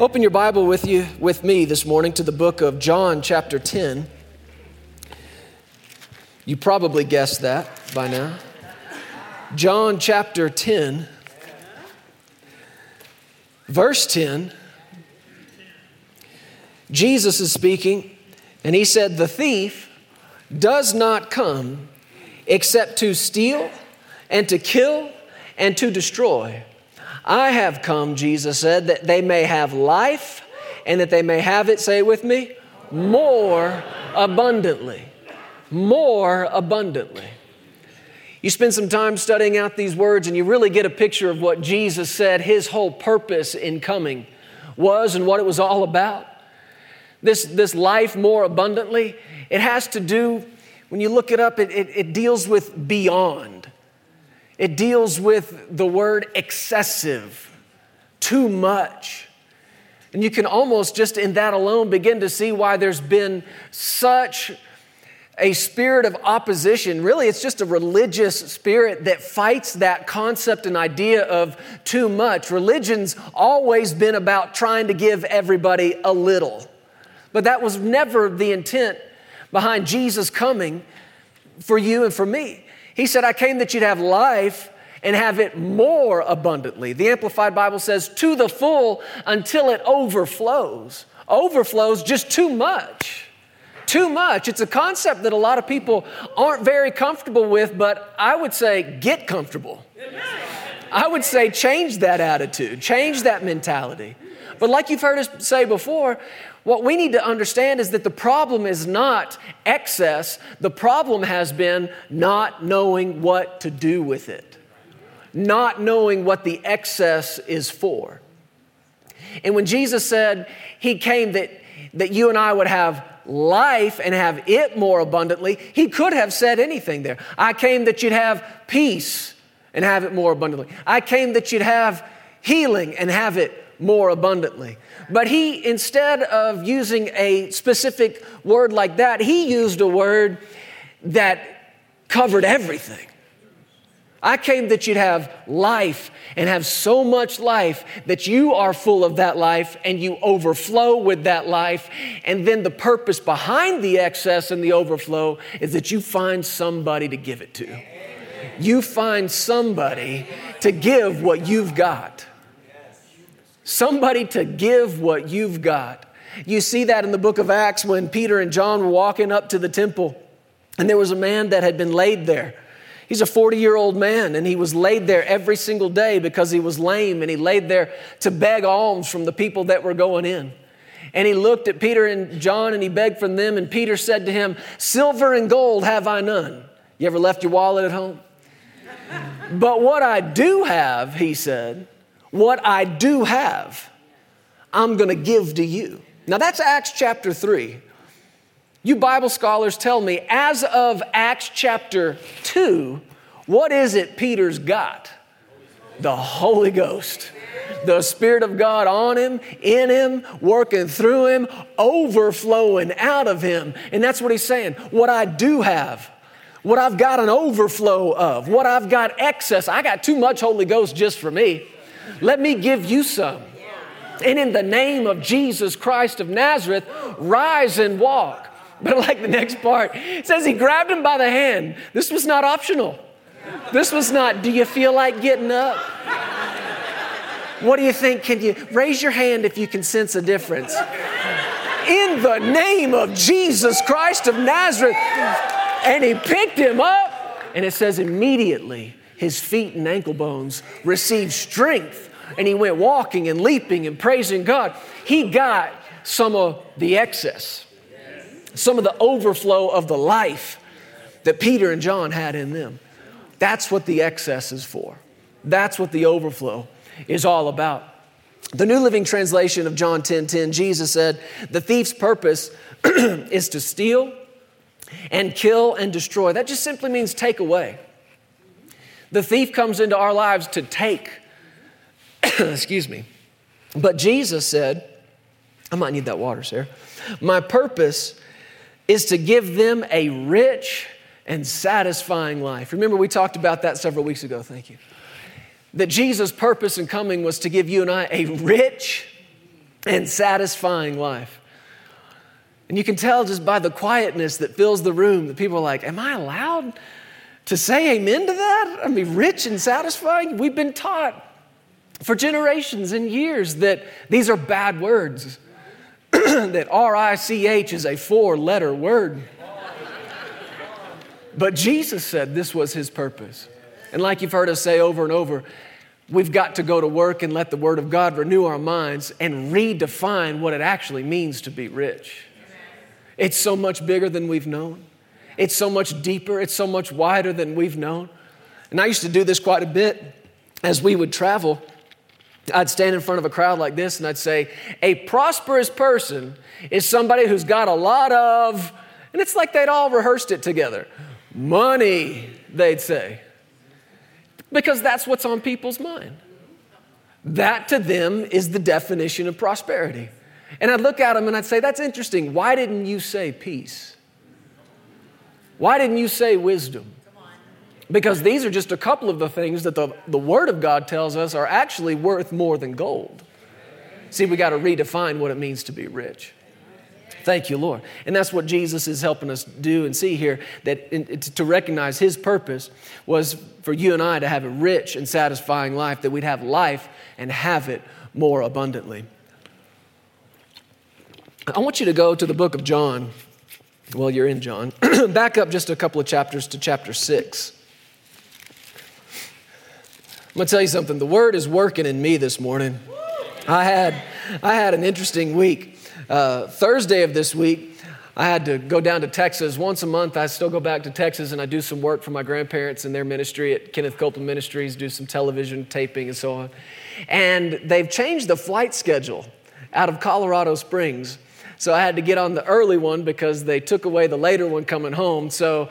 Open your Bible with you with me this morning to the book of John chapter 10. You probably guessed that by now. John chapter 10 verse 10 Jesus is speaking and he said the thief does not come except to steal and to kill and to destroy. I have come, Jesus said, that they may have life and that they may have it, say it with me, more abundantly. More abundantly. You spend some time studying out these words and you really get a picture of what Jesus said his whole purpose in coming was and what it was all about. This, this life more abundantly, it has to do, when you look it up, it, it, it deals with beyond. It deals with the word excessive, too much. And you can almost just in that alone begin to see why there's been such a spirit of opposition. Really, it's just a religious spirit that fights that concept and idea of too much. Religion's always been about trying to give everybody a little, but that was never the intent behind Jesus coming for you and for me. He said, I came that you'd have life and have it more abundantly. The Amplified Bible says, to the full until it overflows. Overflows just too much. Too much. It's a concept that a lot of people aren't very comfortable with, but I would say get comfortable. I would say change that attitude, change that mentality. But like you've heard us say before, what we need to understand is that the problem is not excess, the problem has been not knowing what to do with it, not knowing what the excess is for. And when Jesus said he came that, that you and I would have life and have it more abundantly, he could have said anything there. I came that you'd have peace and have it more abundantly. I came that you'd have healing and have it more abundantly. But he, instead of using a specific word like that, he used a word that covered everything. I came that you'd have life and have so much life that you are full of that life and you overflow with that life. And then the purpose behind the excess and the overflow is that you find somebody to give it to. You find somebody to give what you've got somebody to give what you've got. You see that in the book of Acts when Peter and John were walking up to the temple, and there was a man that had been laid there. He's a 40 year old man, and he was laid there every single day because he was lame, and he laid there to beg alms from the people that were going in. And he looked at Peter and John and he begged from them, and Peter said to him, Silver and gold have I none. You ever left your wallet at home? but what I do have, he said, what I do have, I'm going to give to you. Now that's Acts chapter 3. You Bible scholars tell me, as of Acts chapter 2, what is it Peter's got? The Holy Ghost. The Spirit of God on him, in him, working through him, overflowing out of him. And that's what he's saying. What I do have, what I've got an overflow of, what I've got excess, I got too much Holy Ghost just for me. Let me give you some. And in the name of Jesus Christ of Nazareth, rise and walk. But I like the next part. It says he grabbed him by the hand. This was not optional. This was not, do you feel like getting up? What do you think? Can you raise your hand if you can sense a difference? In the name of Jesus Christ of Nazareth. And he picked him up, and it says immediately his feet and ankle bones received strength and he went walking and leaping and praising God. He got some of the excess, some of the overflow of the life that Peter and John had in them. That's what the excess is for. That's what the overflow is all about. The New Living Translation of John 10 10, Jesus said, The thief's purpose is to steal and kill and destroy. That just simply means take away. The thief comes into our lives to take. Excuse me. But Jesus said, I might need that water, Sarah. My purpose is to give them a rich and satisfying life. Remember, we talked about that several weeks ago. Thank you. That Jesus' purpose in coming was to give you and I a rich and satisfying life. And you can tell just by the quietness that fills the room that people are like, Am I allowed to say amen to that? I mean, rich and satisfying? We've been taught for generations and years that these are bad words, that R I C H is a four letter word. But Jesus said this was his purpose. And like you've heard us say over and over, we've got to go to work and let the Word of God renew our minds and redefine what it actually means to be rich. It's so much bigger than we've known, it's so much deeper, it's so much wider than we've known. And I used to do this quite a bit as we would travel. I'd stand in front of a crowd like this and I'd say, A prosperous person is somebody who's got a lot of, and it's like they'd all rehearsed it together. Money, they'd say because that's what's on people's mind. That to them is the definition of prosperity. And I'd look at them and I'd say, That's interesting. Why didn't you say peace? Why didn't you say wisdom? Because these are just a couple of the things that the, the Word of God tells us are actually worth more than gold. See, we got to redefine what it means to be rich. Thank you, Lord. And that's what Jesus is helping us do and see here that in, to recognize his purpose was for you and I to have a rich and satisfying life, that we'd have life and have it more abundantly. I want you to go to the book of John. Well, you're in John. Back up just a couple of chapters to chapter 6. I'm going to tell you something. The word is working in me this morning. I had, I had an interesting week. Uh, Thursday of this week, I had to go down to Texas. Once a month, I still go back to Texas and I do some work for my grandparents in their ministry at Kenneth Copeland Ministries, do some television taping and so on. And they've changed the flight schedule out of Colorado Springs. So I had to get on the early one because they took away the later one coming home. So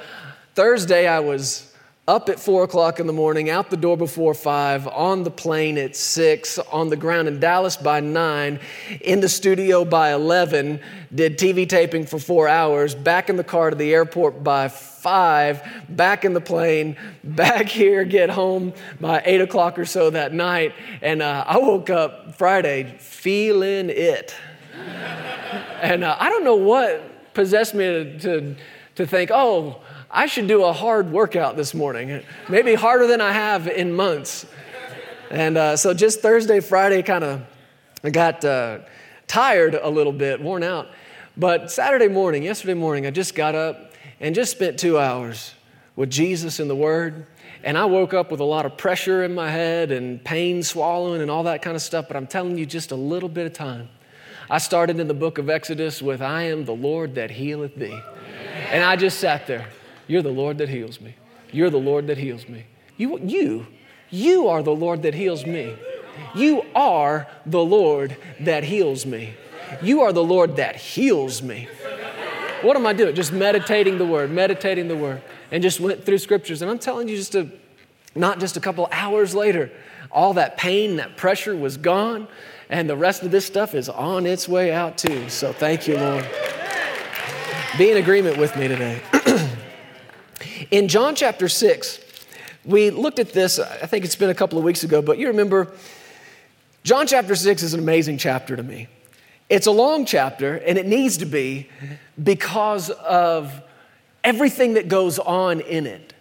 Thursday, I was up at four o'clock in the morning, out the door before five, on the plane at six, on the ground in Dallas by nine, in the studio by 11, did TV taping for four hours, back in the car to the airport by five, back in the plane, back here, get home by eight o'clock or so that night. And uh, I woke up Friday feeling it. and uh, I don't know what possessed me to, to, to think, oh, I should do a hard workout this morning, maybe harder than I have in months. And uh, so just Thursday, Friday, kind of got uh, tired a little bit, worn out. But Saturday morning, yesterday morning, I just got up and just spent two hours with Jesus in the Word. And I woke up with a lot of pressure in my head and pain swallowing and all that kind of stuff. But I'm telling you, just a little bit of time. I started in the book of Exodus with, I am the Lord that healeth thee. And I just sat there. You're the Lord that heals me. You're the Lord that heals me. You, you, you are the Lord that heals me. You are the Lord that heals me. You are the Lord that heals me. What am I doing? Just meditating the word, meditating the word, and just went through scriptures. And I'm telling you, just a, not just a couple hours later, all that pain, that pressure was gone, and the rest of this stuff is on its way out too. So thank you, Lord. Be in agreement with me today. In John chapter 6, we looked at this, I think it's been a couple of weeks ago, but you remember, John chapter 6 is an amazing chapter to me. It's a long chapter, and it needs to be because of everything that goes on in it.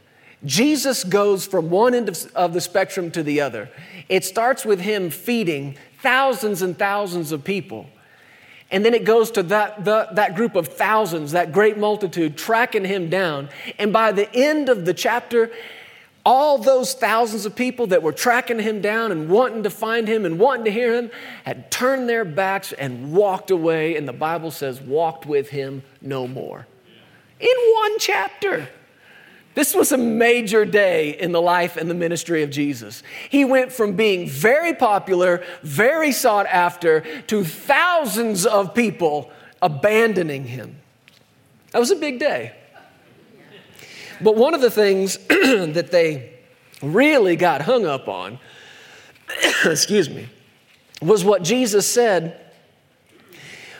Jesus goes from one end of, the spectrum to the other. It starts with him feeding thousands and thousands of people. And then it goes to that, the, that group of thousands, that great multitude, tracking him down. And by the end of the chapter, all those thousands of people that were tracking him down and wanting to find him and wanting to hear him had turned their backs and walked away. And the Bible says, walked with him no more. In one chapter. This was a major day in the life and the ministry of Jesus. He went from being very popular, very sought after, to thousands of people abandoning him. That was a big day. But one of the things that they really got hung up on, excuse me, was what Jesus said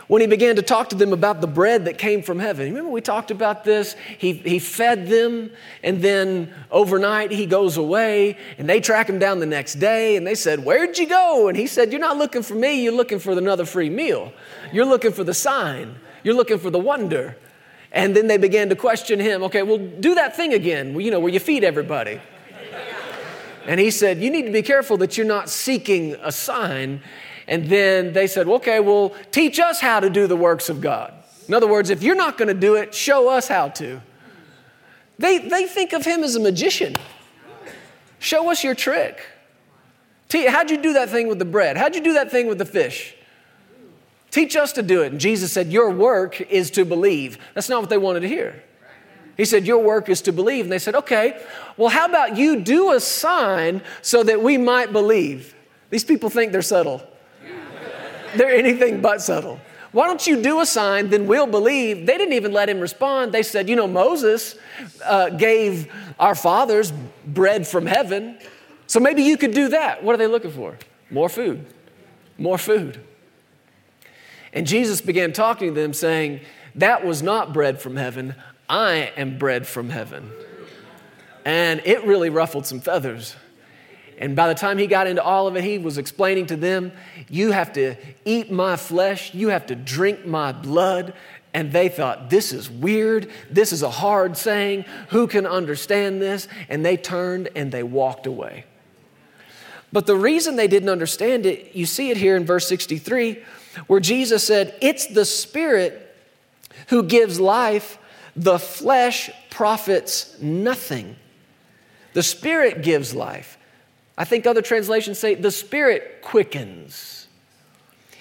when he began to talk to them about the bread that came from heaven. Remember, we talked about this? He, he fed them, and then overnight he goes away, and they track him down the next day, and they said, Where'd you go? And he said, You're not looking for me, you're looking for another free meal. You're looking for the sign, you're looking for the wonder. And then they began to question him, Okay, well, do that thing again, you know, where you feed everybody. And he said, You need to be careful that you're not seeking a sign and then they said, okay, well, teach us how to do the works of God. In other words, if you're not going to do it, show us how to. They, they think of him as a magician. Show us your trick. How'd you do that thing with the bread? How'd you do that thing with the fish? Teach us to do it. And Jesus said, Your work is to believe. That's not what they wanted to hear. He said, Your work is to believe. And they said, Okay, well, how about you do a sign so that we might believe? These people think they're subtle. They're anything but subtle. Why don't you do a sign, then we'll believe? They didn't even let him respond. They said, You know, Moses uh, gave our fathers bread from heaven, so maybe you could do that. What are they looking for? More food. More food. And Jesus began talking to them, saying, That was not bread from heaven. I am bread from heaven. And it really ruffled some feathers. And by the time he got into all of it, he was explaining to them, You have to eat my flesh, you have to drink my blood. And they thought, This is weird. This is a hard saying. Who can understand this? And they turned and they walked away. But the reason they didn't understand it, you see it here in verse 63, where Jesus said, It's the Spirit who gives life, the flesh profits nothing. The Spirit gives life. I think other translations say the Spirit quickens.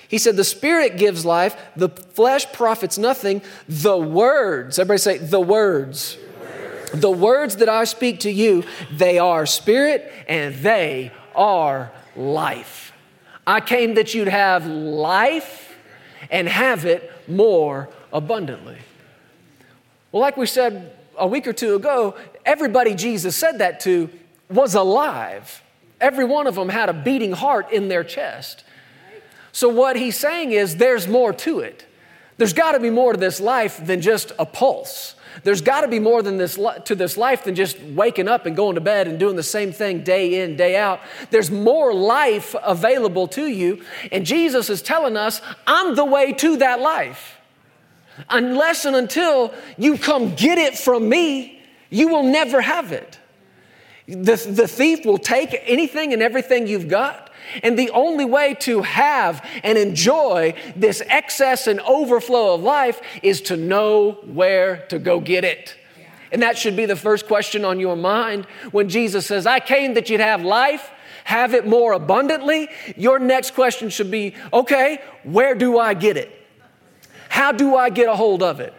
He said, The Spirit gives life, the flesh profits nothing. The words, everybody say, the words. The words that I speak to you, they are spirit and they are life. I came that you'd have life and have it more abundantly. Well, like we said a week or two ago, everybody Jesus said that to was alive. Every one of them had a beating heart in their chest. So, what he's saying is there's more to it. There's got to be more to this life than just a pulse. There's got to be more than this to this life than just waking up and going to bed and doing the same thing day in, day out. There's more life available to you. And Jesus is telling us, I'm the way to that life. Unless and until you come get it from me, you will never have it. The, the thief will take anything and everything you've got. And the only way to have and enjoy this excess and overflow of life is to know where to go get it. And that should be the first question on your mind when Jesus says, I came that you'd have life, have it more abundantly. Your next question should be, okay, where do I get it? How do I get a hold of it?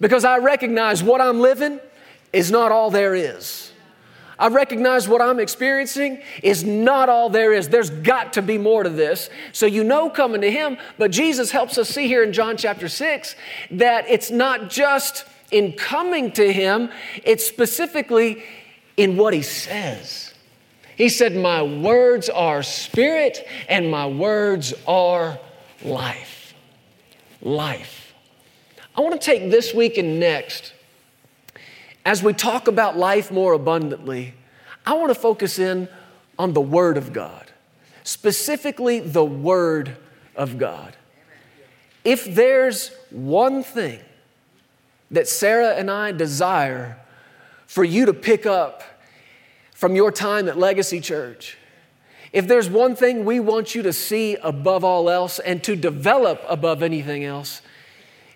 Because I recognize what I'm living is not all there is. I recognize what I'm experiencing is not all there is. There's got to be more to this. So you know coming to Him, but Jesus helps us see here in John chapter 6 that it's not just in coming to Him, it's specifically in what He says. He said, My words are spirit and my words are life. Life. I want to take this week and next as we talk about life more abundantly, I want to focus in on the Word of God, specifically the Word of God. If there's one thing that Sarah and I desire for you to pick up from your time at Legacy Church, if there's one thing we want you to see above all else and to develop above anything else,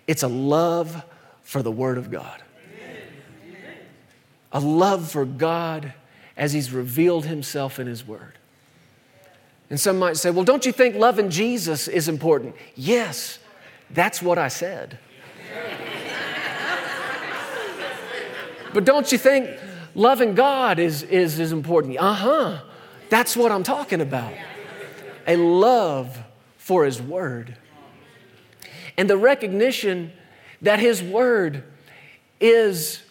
it's a love for the Word of God a love for God as He's revealed Himself in His Word. And some might say, well, don't you think loving Jesus is important? Yes, that's what I said. but don't you think loving God is, is, is important? Uh huh. That's what I'm talking about. A love for His Word. And the recognition that His Word is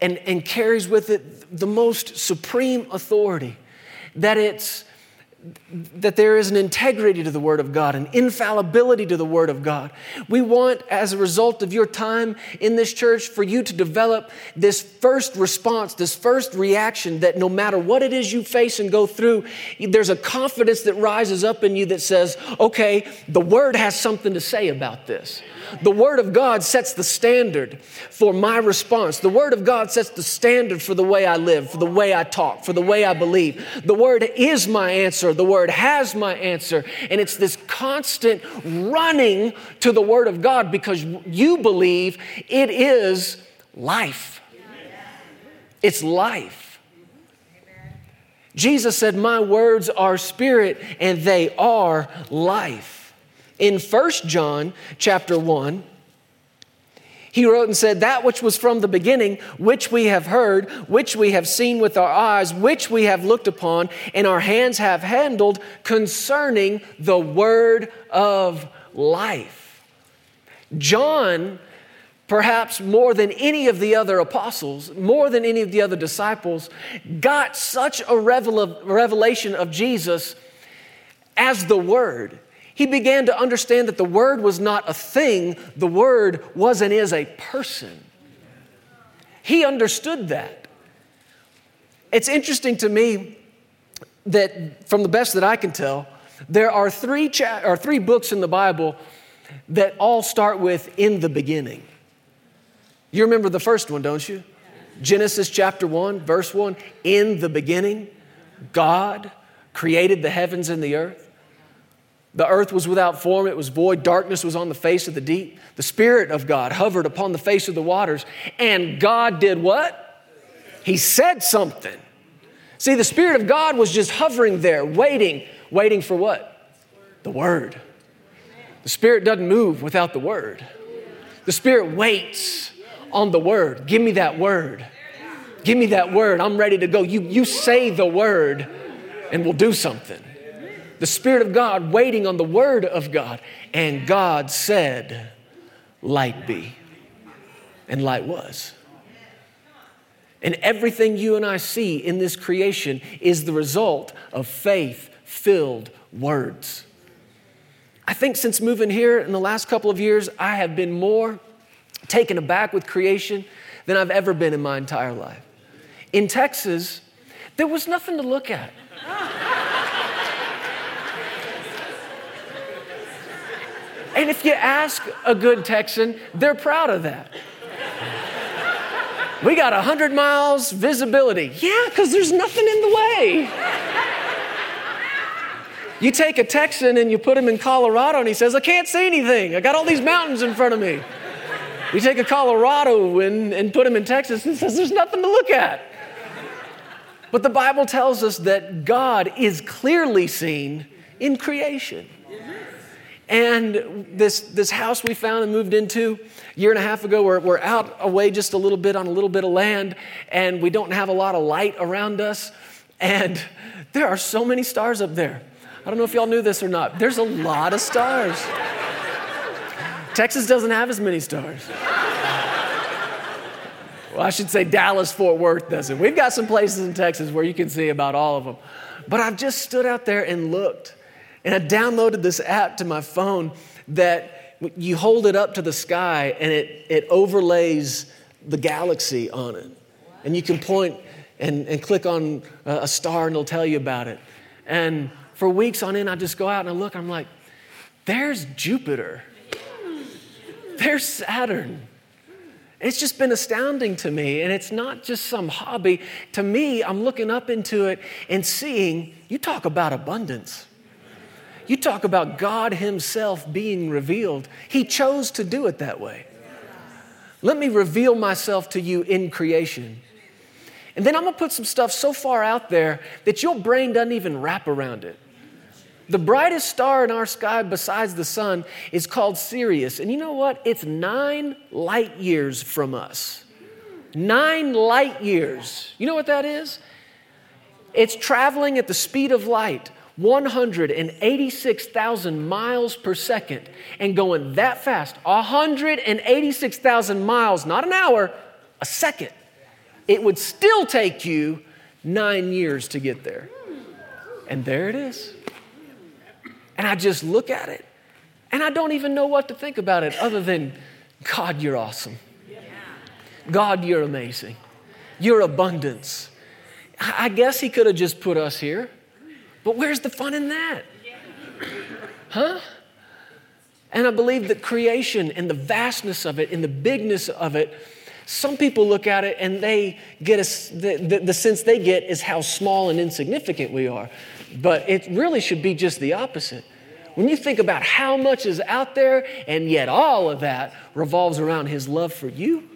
and, and carries with it the most supreme authority. That it's that there is an integrity to the Word of God, an infallibility to the Word of God. We want, as a result of your time in this church, for you to develop this first response, this first reaction that no matter what it is you face and go through, there's a confidence that rises up in you that says, okay, the Word has something to say about this. The Word of God sets the standard for my response. The Word of God sets the standard for the way I live, for the way I talk, for the way I believe. The Word is my answer. The Word has my answer. And it's this constant running to the Word of God because you believe it is life. It's life. Jesus said, My words are spirit and they are life. In 1 John chapter 1, he wrote and said, That which was from the beginning, which we have heard, which we have seen with our eyes, which we have looked upon, and our hands have handled concerning the word of life. John, perhaps more than any of the other apostles, more than any of the other disciples, got such a revelation of Jesus as the Word he began to understand that the Word was not a thing, the Word was and is a person. He understood that. It's interesting to me that, from the best that I can tell, there are three, cha- or three books in the Bible that all start with in the beginning. You remember the first one, don't you? Genesis chapter 1, verse 1 In the beginning, God created the heavens and the earth. The earth was without form, it was void, darkness was on the face of the deep. The Spirit of God hovered upon the face of the waters, and God did what? He said something. See, the Spirit of God was just hovering there, waiting, waiting for what? The Word. The Spirit doesn't move without the Word. The Spirit waits on the Word. Give me that Word. Give me that Word. I'm ready to go. You, you say the Word, and we'll do something the Spirit of God waiting on the Word of God. And God said, Light be. And light was. And everything you and I see in this creation is the result of faith filled words. I think since moving here in the last couple of years, I have been more taken aback with creation than I've ever been in my entire life. In Texas, there was nothing to look at. And if you ask a good Texan, they're proud of that. We got 100 miles visibility. Yeah, because there's nothing in the way. You take a Texan and you put him in Colorado and he says, I can't see anything. I got all these mountains in front of me. You take a Colorado and, and put him in Texas and says, There's nothing to look at. But the Bible tells us that God is clearly seen in creation. And this, this house we found and moved into a year and a half ago, we're, we're out away just a little bit on a little bit of land, and we don't have a lot of light around us. And there are so many stars up there. I don't know if y'all knew this or not. There's a lot of stars. Texas doesn't have as many stars. Well, I should say Dallas Fort Worth doesn't. We've got some places in Texas where you can see about all of them. But I've just stood out there and looked and I downloaded this app to my phone that you hold it up to the sky and it, it overlays the galaxy on it. And you can point and, and click on a star and it'll tell you about it. And for weeks on end, I just go out and I look, I'm like, there's Jupiter, there's Saturn. It's just been astounding to me. And it's not just some hobby. To me, I'm looking up into it and seeing, you talk about abundance. You talk about God Himself being revealed. He chose to do it that way. Let me reveal myself to you in creation. And then I'm gonna put some stuff so far out there that your brain doesn't even wrap around it. The brightest star in our sky besides the sun is called Sirius. And you know what? It's nine light years from us. Nine light years. You know what that is? It's traveling at the speed of light. 186,000 miles per second and going that fast, 186,000 miles, not an hour, a second, it would still take you nine years to get there. And there it is. And I just look at it and I don't even know what to think about it other than, God, you're awesome. God, you're amazing. Your abundance. I guess He could have just put us here, but where's the fun in that? Huh? And I believe that creation and the vastness of it and the bigness of it, some people look at it and they get a, the, the, the sense they get is how small and insignificant we are. But it really should be just the opposite. When you think about how much is out there, and yet all of that revolves around His love for you,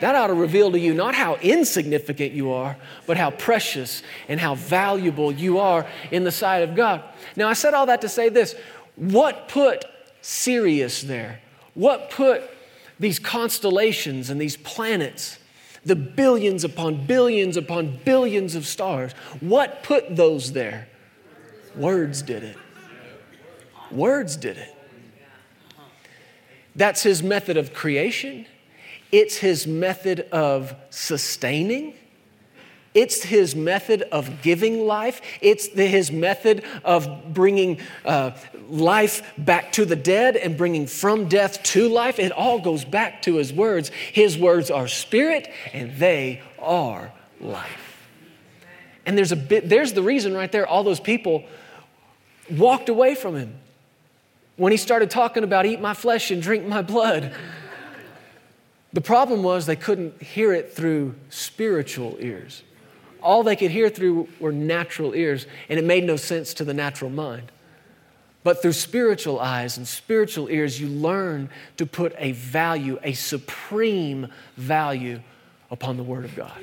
that ought to reveal to you not how insignificant you are, but how precious and how valuable you are in the sight of God. Now, I said all that to say this what put Sirius there? What put these constellations and these planets, the billions upon billions upon billions of stars, what put those there? Words did it. Words did it. That's his method of creation. It's his method of sustaining. It's his method of giving life. It's the, his method of bringing uh, life back to the dead and bringing from death to life. It all goes back to his words. His words are spirit and they are life. And there's a bit, there's the reason right there all those people walked away from him. When he started talking about eat my flesh and drink my blood, the problem was they couldn't hear it through spiritual ears. All they could hear through were natural ears, and it made no sense to the natural mind. But through spiritual eyes and spiritual ears, you learn to put a value, a supreme value upon the Word of God.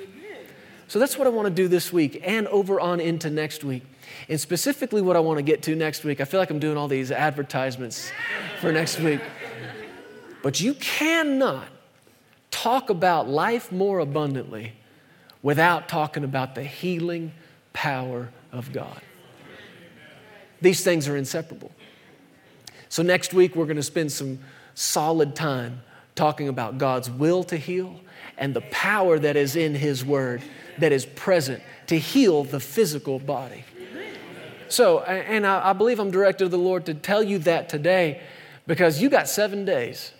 So that's what I want to do this week and over on into next week. And specifically, what I want to get to next week, I feel like I'm doing all these advertisements for next week. But you cannot talk about life more abundantly without talking about the healing power of God. These things are inseparable. So, next week, we're going to spend some solid time talking about God's will to heal and the power that is in His Word that is present to heal the physical body. So, and I, believe I'm directed to the Lord to tell you that today because you got seven days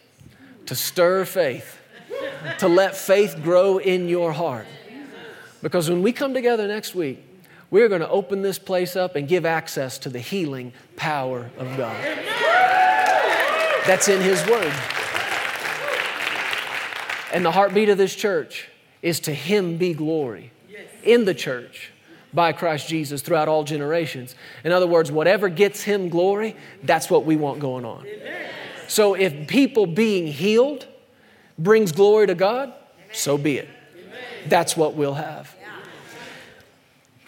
to stir faith to let faith grow in your heart. Because when we come together next week, we're going to open this place up and give access to the healing power of God. That's in His Word. And the heartbeat of this church is to Him be glory in the church by Christ Jesus throughout all generations. In other words, whatever gets Him glory, that's what we want going on. So if people being healed, brings glory to God, so be it. That's what we'll have.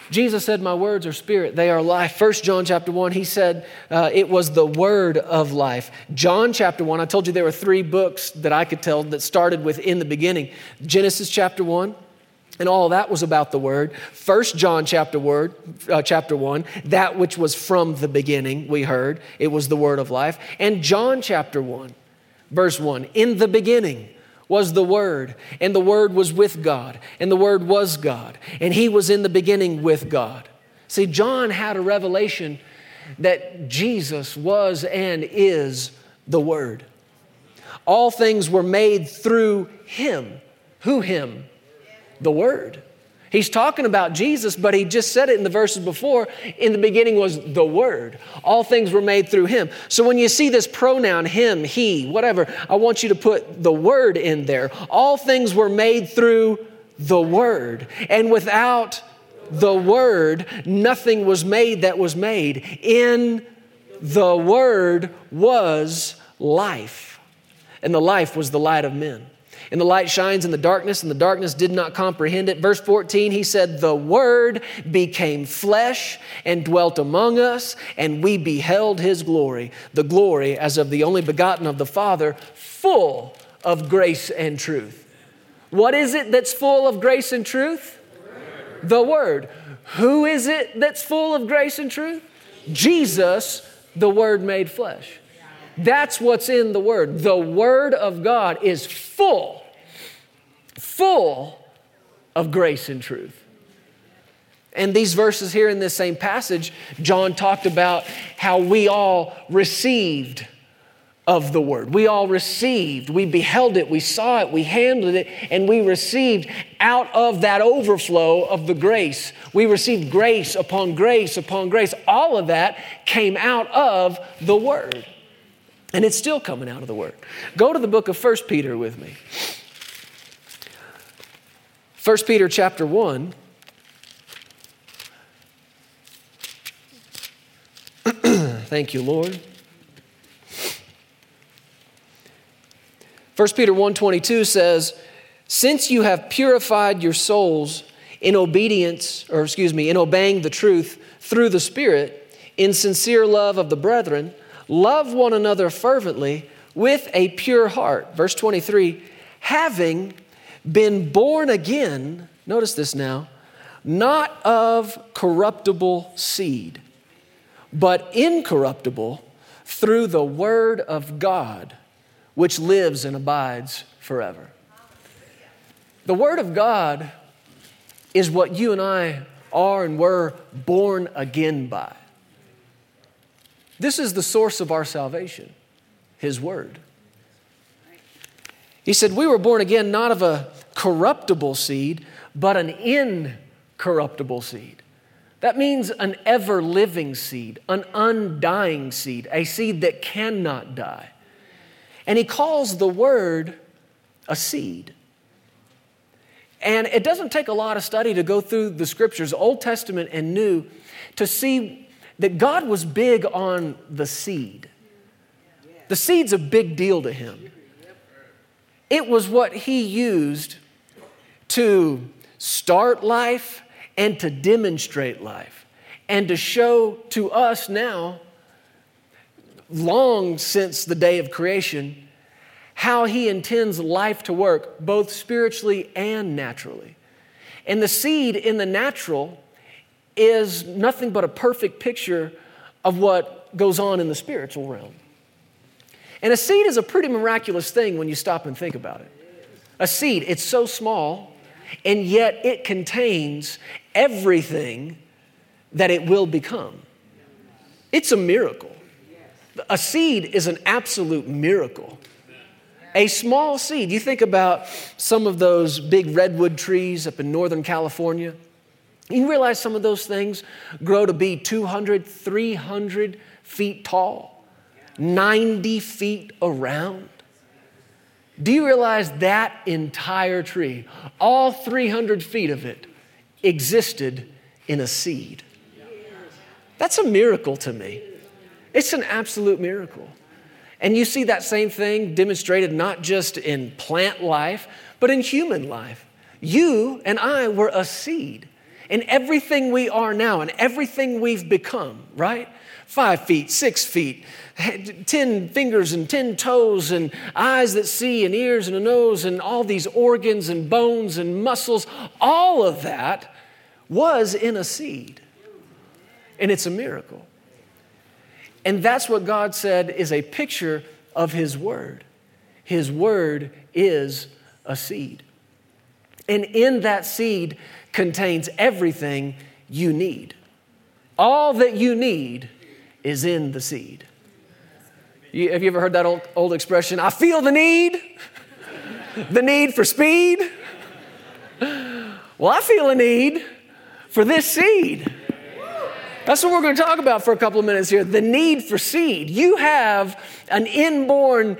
Jesus said, My words are spirit, they are life. First John chapter 1, he said uh, it was the word of life. John chapter 1, I told you there were three books that I could tell that started with in the beginning. Genesis chapter 1, and all that was about the word. First John chapter word, uh, chapter 1, that which was from the beginning, we heard, it was the word of life. And John chapter 1, verse 1, in the beginning was the Word, and the Word was with God, and the Word was God, and He was in the beginning with God. See, John had a revelation that Jesus was and is the Word. All things were made through Him. Who Him? The Word. He's talking about Jesus, but he just said it in the verses before. In the beginning was the Word. All things were made through him. So when you see this pronoun, him, he, whatever, I want you to put the Word in there. All things were made through the Word. And without the Word, nothing was made that was made. In the Word was life, and the life was the light of men. And the light shines in the darkness, and the darkness did not comprehend it. Verse 14, he said, The Word became flesh and dwelt among us, and we beheld his glory, the glory as of the only begotten of the Father, full of grace and truth. What is it that's full of grace and truth? The Word. Who is it that's full of grace and truth? Jesus, the Word made flesh. That's what's in the Word. The Word of God is full, full of grace and truth. And these verses here in this same passage, John talked about how we all received of the word. We all received, we beheld it, we saw it, we handled it, and we received out of that overflow of the grace. We received grace upon grace upon grace. All of that came out of the word. And it's still coming out of the word. Go to the book of 1 Peter with me. 1 Peter chapter 1. Thank you, Lord. 1 Peter 1:22 says, "Since you have purified your souls in obedience or excuse me, in obeying the truth through the Spirit, in sincere love of the brethren, love one another fervently with a pure heart." Verse 23, "Having been born again, notice this now, not of corruptible seed, but incorruptible through the word of God." which lives and abides forever. The Word of God is what you and I are and were born again by. This is the source of our salvation, His Word. He said, We were born again not of a corruptible seed, but an incorruptible seed. That means an ever living seed, an undying seed, a seed that cannot die. And he calls the word a seed. And it doesn't take a lot of study to go through the scriptures, Old Testament and New, to see that God was big on the seed. The seed's a big deal to him. It was what he used to start life and to demonstrate life and to show to us now long since the day of creation how he intends life to work, both spiritually and naturally. And the seed in the natural is nothing but a perfect picture of what goes on in the spiritual realm. And a seed is a pretty miraculous thing when you stop and think about it. A seed, it's so small, and yet it contains everything that it will become. It's a miracle. A seed is an absolute miracle. A small seed. You think about some of those big redwood trees up in Northern California. You realize some of those things grow to be 200, 300 feet tall, 90 feet around. Do you realize that entire tree, all 300 feet of it, existed in a seed? That's a miracle to me. It's an absolute miracle. And you see that same thing demonstrated not just in plant life, but in human life. You and I were a seed in everything we are now and everything we've become, right? Five feet, six feet, 10 fingers and 10 toes, and eyes that see, and ears and a nose, and all these organs and bones and muscles. All of that was in a seed. And it's a miracle. And that's what God said is a picture of His Word. His Word is a seed. And in that seed contains everything you need. All that you need is in the seed. You, have you ever heard that old, old expression? I feel the need, the need for speed. Well, I feel a need for this seed. That's what we're going to talk about for a couple of minutes here the need for seed. You have an inborn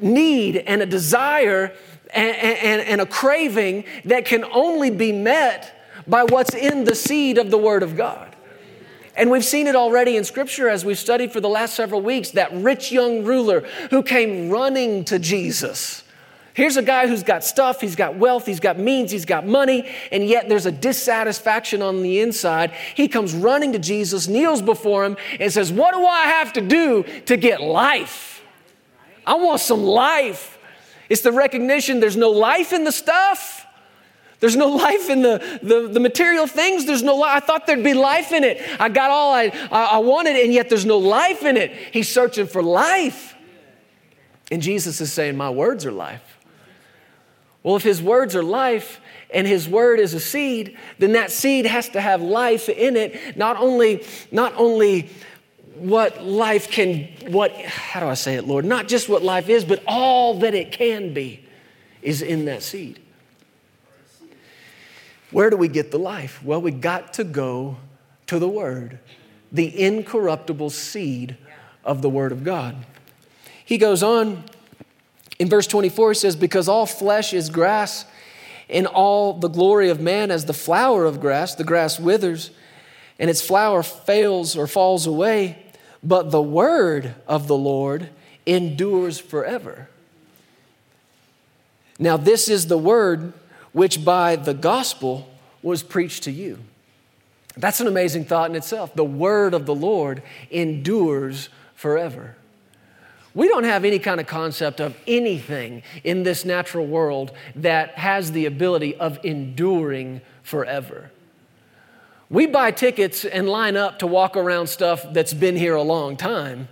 need and a desire and, and, and, a craving that can only be met by what's in the seed of the Word of God. And we've seen it already in Scripture as we've studied for the last several weeks that rich young ruler who came running to Jesus Here's a guy who's got stuff, he's got wealth, he's got means, he's got money, and yet there's a dissatisfaction on the inside. He comes running to Jesus, kneels before him, and says, What do I have to do to get life? I want some life. It's the recognition there's no life in the stuff. There's no life in the, the, the, material things. There's no life. I thought there'd be life in it. I got all I, I wanted, and yet there's no life in it. He's searching for life. And Jesus is saying, My words are life. Well, if His words are life, and his word is a seed, then that seed has to have life in it. Not only, not only what life can, what, how do I say it, Lord? Not just what life is, but all that it can be is in that seed. Where do we get the life? Well, we got to go to the Word, the incorruptible seed of the Word of God. He goes on in verse 24, he says, Because all flesh is grass, and all the glory of man as the flower of grass, the grass withers, and its flower fails or falls away, but the word of the Lord endures forever. Now, this is the word which by the gospel was preached to you. That's an amazing thought in itself. The word of the Lord endures forever. We don't have any kind of concept of anything in this natural world that has the ability of enduring forever. We buy tickets and line up to walk around stuff that's been here a long time,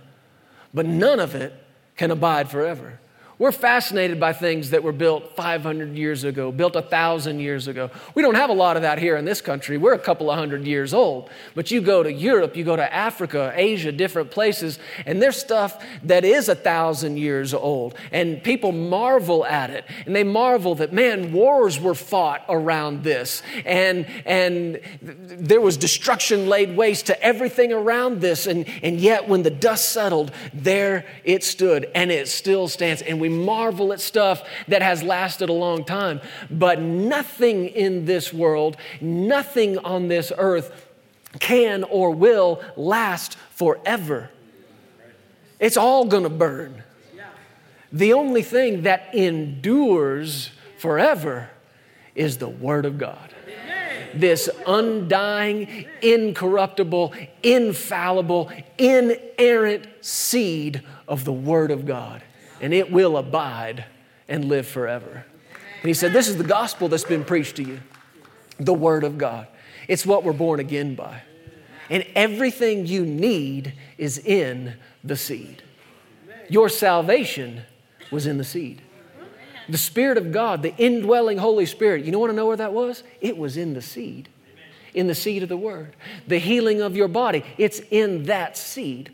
but none of it can abide forever. We're fascinated by things that were built 500 years ago, built 1,000 years ago. We don't have a lot of that here in this country. We're a couple of hundred years old. But you go to Europe, you go to Africa, Asia, different places, and there's stuff that is a thousand years old. And people marvel at it. And they marvel that, man, wars were fought around this. And, and there was destruction laid waste to everything around this. And, and yet, when the dust settled, there it stood, and it still stands. And we marvel at stuff that has lasted a long time. But nothing in this world, nothing on this earth can or will last forever. It's all gonna burn. The only thing that endures forever is the Word of God. This undying, incorruptible, infallible, inerrant seed of the Word of God and it will abide and live forever. And he said, This is the gospel that's been preached to you the Word of God. It's what we're born again by. And everything you need is in the seed. Your salvation was in the seed. The Spirit of God, the indwelling Holy Spirit, you don't want to know where that was? It was in the seed, in the seed of the Word. The healing of your body, it's in that seed.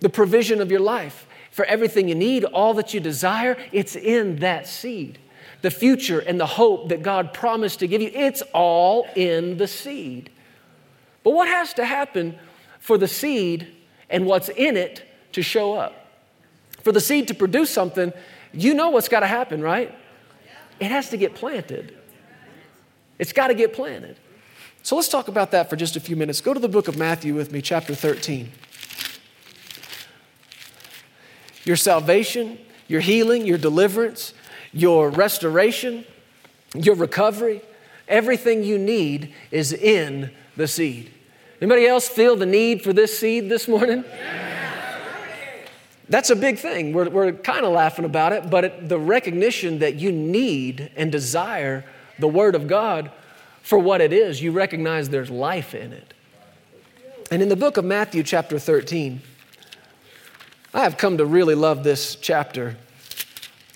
The provision of your life, for everything you need, all that you desire, it's in that seed. The future and the hope that God promised to give you, it's all in the seed. But what has to happen for the seed and what's in it to show up? For the seed to produce something, you know what's got to happen, right? It has to get planted. It's got to get planted. So let's talk about that for just a few minutes. Go to the book of Matthew with me, chapter 13 your salvation, your healing, your deliverance, your restoration, your recovery, everything you need is in the seed. Anybody else feel the need for this seed this morning? That's a big thing. We're, we're kind of laughing about it, but it, the recognition that you need and desire the Word of God for what it is, you recognize there's life in it. And in the book of Matthew, chapter 13, I have come to really love this chapter.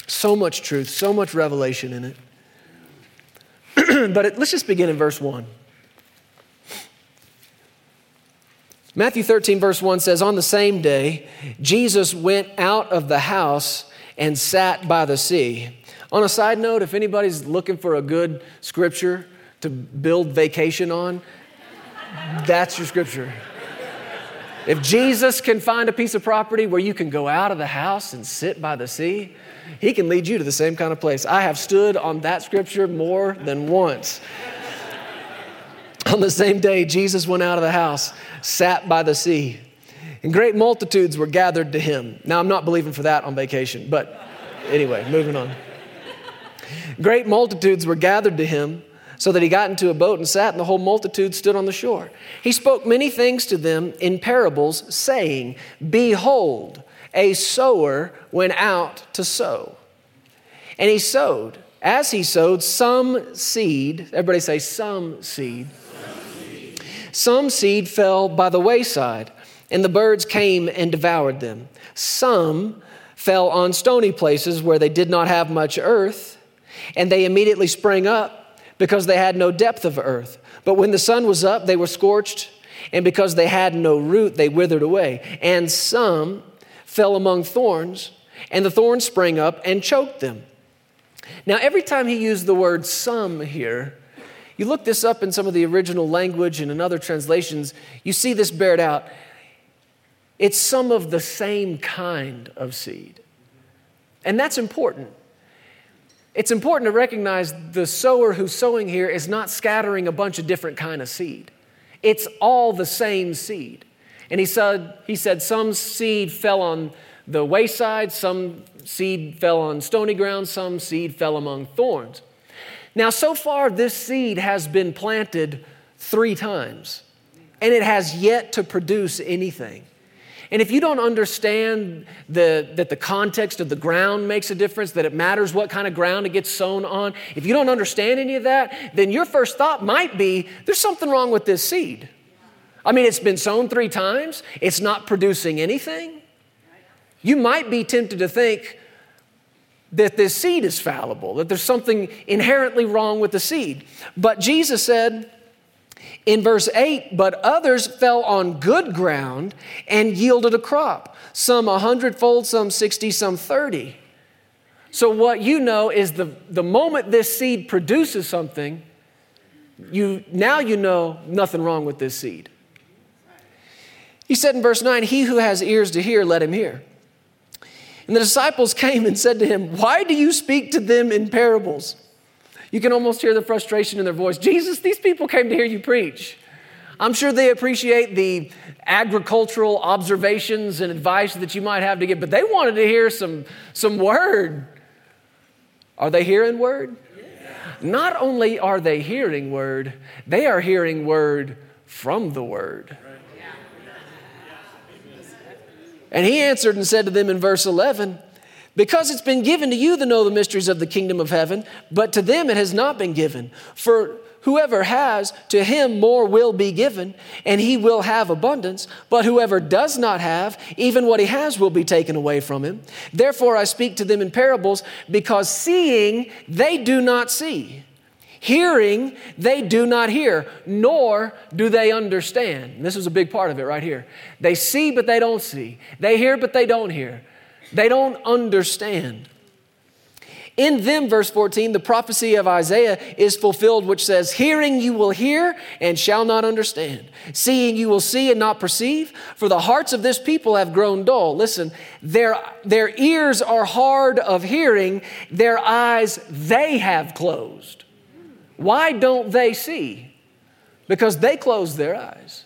So much truth, so much revelation in it. but it, let's just begin in verse 1. Matthew 13, verse 1 says, On the same day, Jesus went out of the house and sat by the sea. On a side note, if anybody's looking for a good scripture to build vacation on, that's your scripture. If Jesus can find a piece of property where you can go out of the house and sit by the sea, he can lead you to the same kind of place. I have stood on that scripture more than once. on the same day, Jesus went out of the house, sat by the sea, and great multitudes were gathered to him. Now, I'm not believing for that on vacation, but anyway, moving on. Great multitudes were gathered to him so that he got into a boat and sat, and the whole multitude stood on the shore. He spoke many things to them in parables, saying, Behold, a sower went out to sow. And he sowed. As he sowed, some seed, everybody say, some seed. Some seed, some seed fell by the wayside, and the birds came and devoured them. Some fell on stony places where they did not have much earth and they immediately sprang up because they had no depth of earth. But when the sun was up, they were scorched, and because they had no root, they withered away. And some fell among thorns, and the thorns sprang up and choked them. Now, every time he used the word some here, you look this up in some of the original language and in other translations, you see this bared out. It's some of the same kind of seed. And that's important. It's important to recognize the sower who's sowing here is not scattering a bunch of different kind of seed. It's all the same seed. And he said, he said some seed fell on the wayside, some seed fell on stony ground, some seed fell among thorns. Now, so far, this seed has been planted three times, and it has yet to produce anything. And if you don't understand the, that the context of the ground makes a difference, that it matters what kind of ground it gets sown on, if you don't understand any of that, then your first thought might be there's something wrong with this seed. I mean, it's been sown three times, it's not producing anything. You might be tempted to think, that this seed is fallible, that there's something inherently wrong with the seed. But Jesus said in verse 8, but others fell on good ground and yielded a crop, some a hundredfold, some 60, some 30. So, what you know is the, the moment this seed produces something, you, now you know nothing wrong with this seed. He said in verse 9, He who has ears to hear, let him hear. And the disciples came and said to him, Why do you speak to them in parables? You can almost hear the frustration in their voice. Jesus, these people came to hear you preach. I'm sure they appreciate the agricultural observations and advice that you might have to give, but they wanted to hear some, some word. Are they hearing word? Not only are they hearing word, they are hearing word from the word. And he answered and said to them in verse 11, Because it's been given to you to know the mysteries of the kingdom of heaven, but to them it has not been given. For whoever has, to him more will be given, and he will have abundance. But whoever does not have, even what he has will be taken away from him. Therefore I speak to them in parables, because seeing they do not see Hearing, they do not hear, nor do they understand. And this is a big part of it right here. They see, but they don't see. They hear, but they don't hear. They don't understand. In them, verse 14, the prophecy of Isaiah is fulfilled, which says, Hearing you will hear and shall not understand. Seeing you will see and not perceive, for the hearts of this people have grown dull. Listen, their, their ears are hard of hearing, their eyes they have closed. Why don't they see? Because they closed their eyes.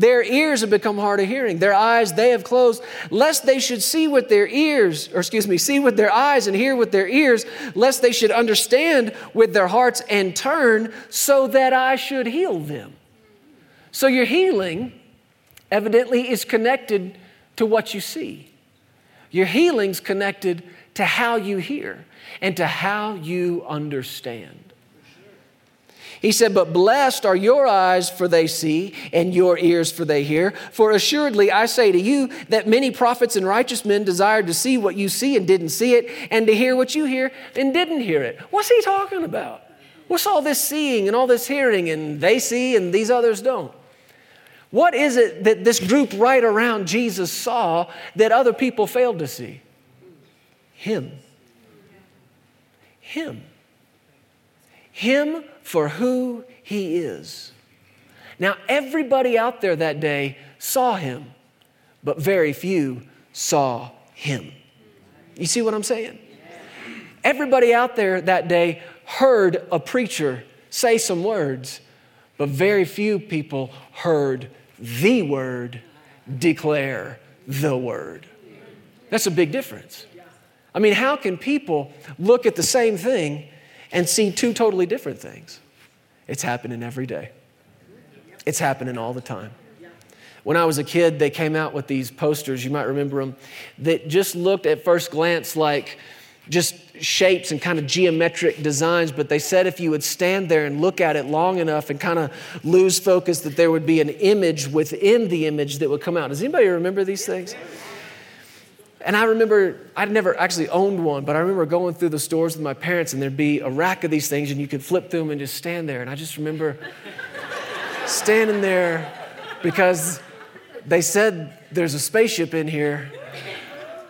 Their ears have become hard of hearing. Their eyes they have closed, lest they should see with their ears, or excuse me, see with their eyes and hear with their ears, lest they should understand with their hearts and turn, so that I should heal them. So your healing evidently is connected to what you see. Your healing's connected to how you hear and to how you understand. He said, But blessed are your eyes, for they see, and your ears, for they hear. For assuredly I say to you that many prophets and righteous men desired to see what you see and didn't see it, and to hear what you hear and didn't hear it. What's he talking about? What's all this seeing and all this hearing, and they see and these others don't? What is it that this group right around Jesus saw that other people failed to see? Him. Him. Him for who he is. Now, everybody out there that day saw him, but very few saw him. You see what I'm saying? Everybody out there that day heard a preacher say some words, but very few people heard the word declare the word. That's a big difference. I mean, how can people look at the same thing and see two totally different things. It's happening every day, it's happening all the time. When I was a kid, they came out with these posters, you might remember them, that just looked at first glance like just shapes and kind of geometric designs, but they said if you would stand there and look at it long enough and kind of lose focus, that there would be an image within the image that would come out. Does anybody remember these things? And I remember, I'd never actually owned one, but I remember going through the stores with my parents and there'd be a rack of these things and you could flip through them and just stand there. And I just remember standing there because they said there's a spaceship in here.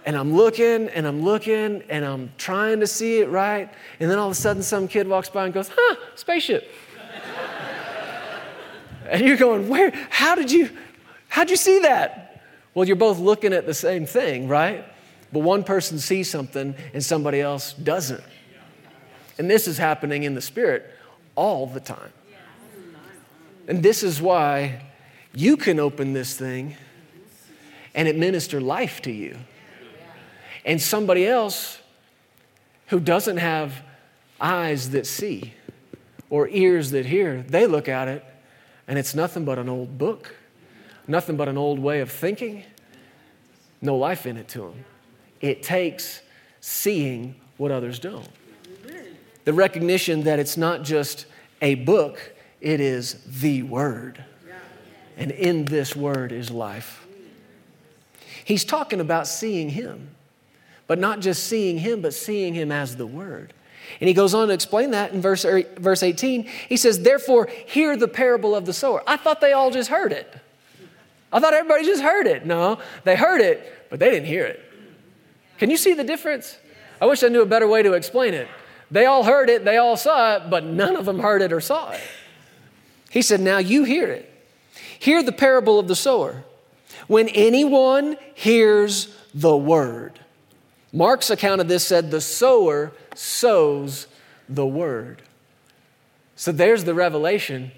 And I'm looking and I'm looking and I'm trying to see it right. And then all of a sudden, some kid walks by and goes, huh, spaceship. and you're going, where? How did you, how'd you see that? Well, you're both looking at the same thing, right? But one person sees something and somebody else doesn't. And this is happening in the spirit all the time. And this is why you can open this thing and administer life to you. And somebody else who doesn't have eyes that see or ears that hear, they look at it and it's nothing but an old book nothing but an old way of thinking, no life in it to them. It takes seeing what others don't. The recognition that it's not just a book, it is the Word. And in this Word is life. He's talking about seeing Him, but not just seeing Him, but seeing Him as the Word. And he goes on to explain that in verse, er, verse 18. He says, Therefore, hear the parable of the sower. I thought they all just heard it. I thought everybody just heard it. No, they heard it, but they didn't hear it. Can you see the difference? I wish I knew a better way to explain it. They all heard it, they all saw it, but none of them heard it or saw it. He said, Now you hear it. Hear the parable of the sower. When anyone hears the word, Mark's account of this said, The sower sows the word. So there's the revelation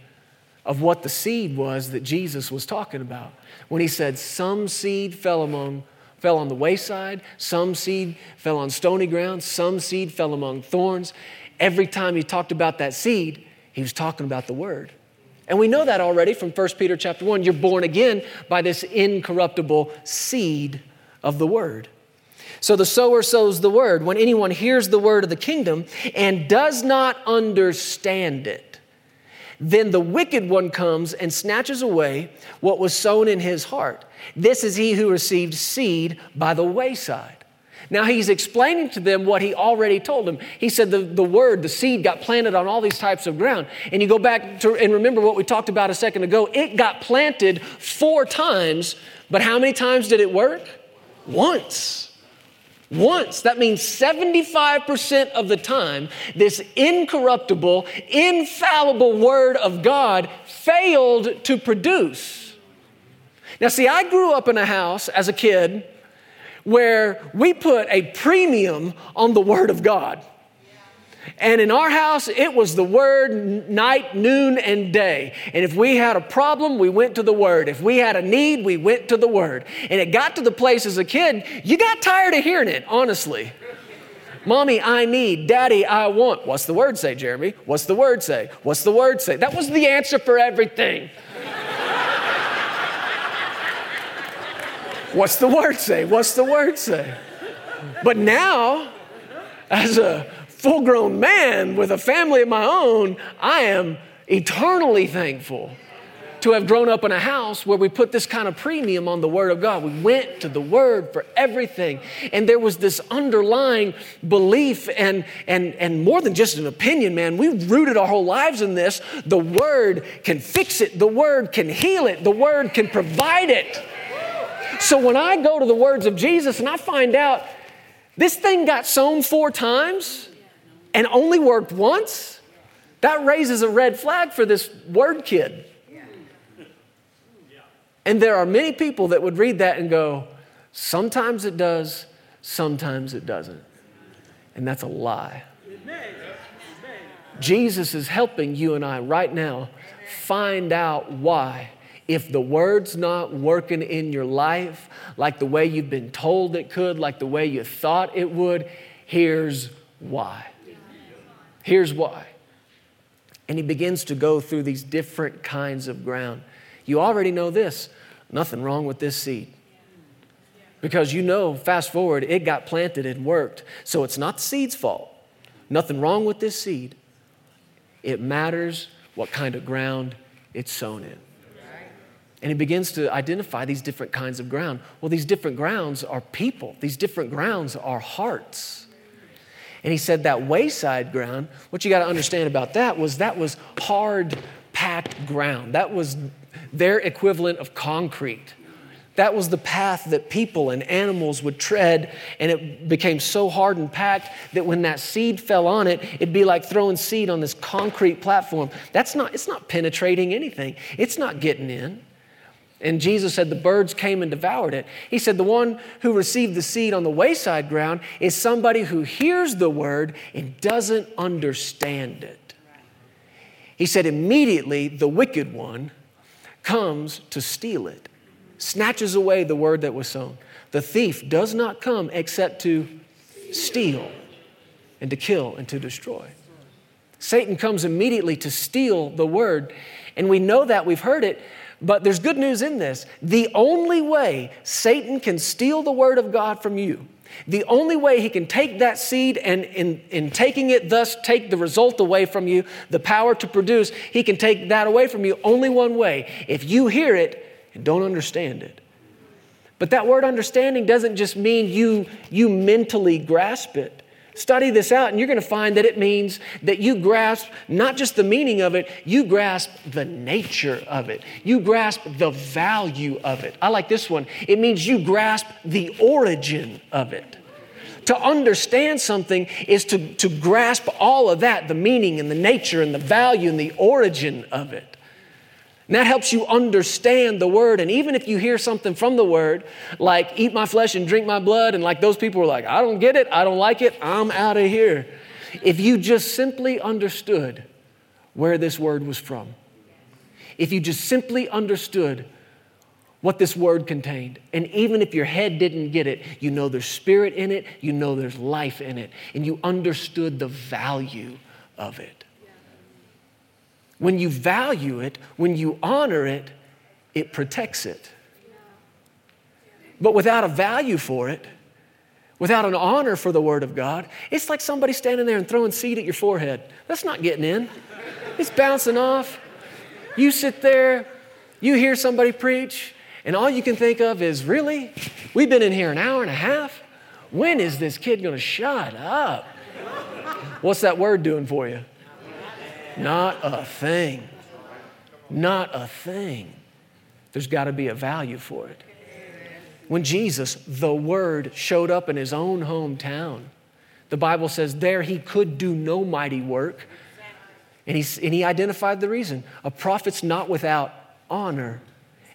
of what the seed was that Jesus was talking about when he said, Some seed fell among fell on the wayside, some seed fell on stony ground, some seed fell among thorns. Every time he talked about that seed, he was talking about the word. And we know that already from 1 Peter chapter 1. You're born again by this incorruptible seed of the word. So the sower sows the word. When anyone hears the word of the kingdom and does not understand it, then the wicked one comes and snatches away what was sown in his heart. This is he who received seed by the wayside. Now he's explaining to them what he already told them. He said the, the word, the seed got planted on all these types of ground. And you go back to and remember what we talked about a second ago. It got planted four times, but how many times did it work? Once once. That means 75% of the time, this incorruptible, infallible Word of God failed to produce. Now, see, I grew up in a house as a kid where we put a premium on the Word of God. And in our house, it was the word night, noon, and day. And if we had a problem, we went to the word. If we had a need, we went to the word. And it got to the place as a kid, you got tired of hearing it, honestly. Mommy, I need. Daddy, I want. What's the word say, Jeremy? What's the word say? What's the word say? That was the answer for everything. What's the word say? What's the word say? But now, as a full grown man with a family of my own, I am eternally thankful to have grown up in a house where we put this kind of premium on the Word of God. We went to the Word for everything. And there was this underlying belief and, and, and more than just an opinion, man. We've rooted our whole lives in this. The Word can fix it, the Word can heal it, the Word can provide it. So when I go to the words of Jesus and I find out this thing got sown four times, and only worked once, that raises a red flag for this word kid. And there are many people that would read that and go, sometimes it does, sometimes it doesn't. And that's a lie. Jesus is helping you and I right now find out why. If the word's not working in your life like the way you've been told it could, like the way you thought it would, here's why. Here's why. And he begins to go through these different kinds of ground. You already know this nothing wrong with this seed. Because you know, fast forward, it got planted and worked. So it's not the seed's fault. Nothing wrong with this seed. It matters what kind of ground it's sown in. And he begins to identify these different kinds of ground. Well, these different grounds are people, these different grounds are hearts. And he said that wayside ground, what you got to understand about that was that was hard, packed ground. That was their equivalent of concrete. That was the path that people and animals would tread, and it became so hard and packed that when that seed fell on it, it'd be like throwing seed on this concrete platform. That's not, it's not penetrating anything, it's not getting in. And Jesus said the birds came and devoured it. He said the one who received the seed on the wayside ground is somebody who hears the word and doesn't understand it. He said immediately the wicked one comes to steal it snatches away the word that was sown. The thief does not come except to steal and to kill and to destroy. Satan comes immediately to steal the word. And we know that, we've heard it, but there's good news in this. The only way Satan can steal the word of God from you, the only way he can take that seed and in, in taking it, thus take the result away from you, the power to produce, he can take that away from you only one way. If you hear it and don't understand it. But that word understanding doesn't just mean you, you mentally grasp it. Study this out, and you're going to find that it means that you grasp not just the meaning of it, you grasp the nature of it. You grasp the value of it. I like this one. It means you grasp the origin of it. To understand something is to, to grasp all of that the meaning and the nature and the value and the origin of it. And that helps you understand the word. And even if you hear something from the word, like eat my flesh and drink my blood, and like those people were like, I don't get it, I don't like it, I'm out of here. If you just simply understood where this word was from, if you just simply understood what this word contained. And even if your head didn't get it, you know there's spirit in it, you know there's life in it, and you understood the value of it. When you value it, when you honor it, it protects it. But without a value for it, without an honor for the Word of God, it's like somebody standing there and throwing seed at your forehead. That's not getting in, it's bouncing off. You sit there, you hear somebody preach, and all you can think of is, really? We've been in here an hour and a half? When is this kid to shut up? What's that word doing for you? Not a thing. Not a thing. There's got to be a value for it. When Jesus, the Word, showed up in his own hometown, the Bible says there he could do no mighty work. And, he's, and he identified the reason. A prophet's not without honor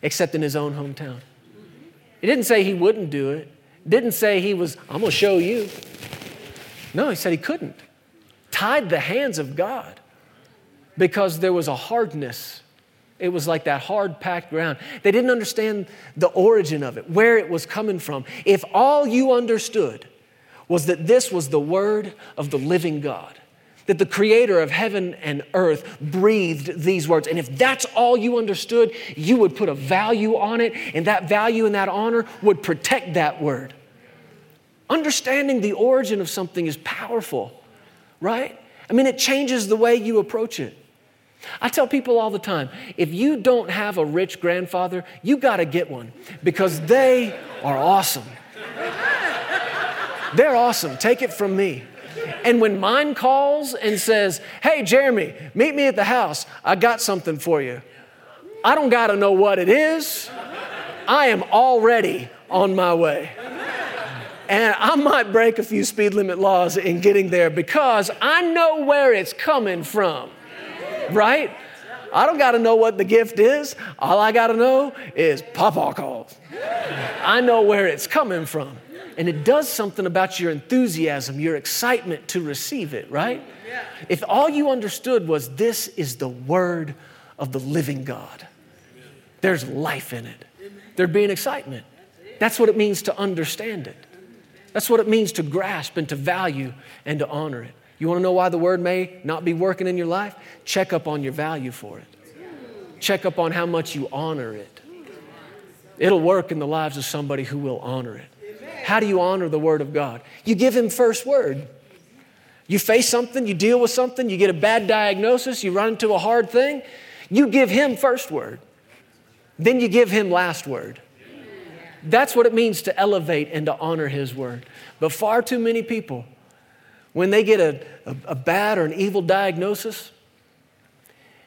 except in his own hometown. He didn't say he wouldn't do it, didn't say he was, I'm going to show you. No, he said he couldn't. Tied the hands of God because there was a hardness. It was like that hard packed ground. They didn't understand the origin of it, where it was coming from. If all you understood was that this was the word of the living God, that the creator of heaven and earth breathed these words. And if that's all you understood, you would put a value on it, and that value and that honor would protect that word. Understanding the origin of something is powerful, right? I mean, it changes the way you approach it. I tell people all the time if you don't have a rich grandfather, you got to get one because they are awesome. They're awesome. Take it from me. And when mine calls and says, Hey, Jeremy, meet me at the house, I got something for you. I don't got to know what it is. I am already on my way. And I might break a few speed limit laws in getting there because I know where it's coming from right? I don't got to know what the gift is. All I got to know is Papa calls. I know where it's coming from. And it does something about your enthusiasm, your excitement to receive it, right? If all you understood was this is the word of the living God, there's life in it, there'd be an excitement. That's what it means to understand it. That's what it means to grasp and to value and to honor it. You want to know why the word may not be working in your life? Check up on your value for it. Check up on how much you honor it. It'll work in the lives of somebody who will honor it. How do you honor the word of God? You give him first word. You face something, you deal with something, you get a bad diagnosis, you run into a hard thing, you give him first word. then you give him last word. That's what it means to elevate and to honor his word. But far too many people, when they get a, a, a bad or an evil diagnosis,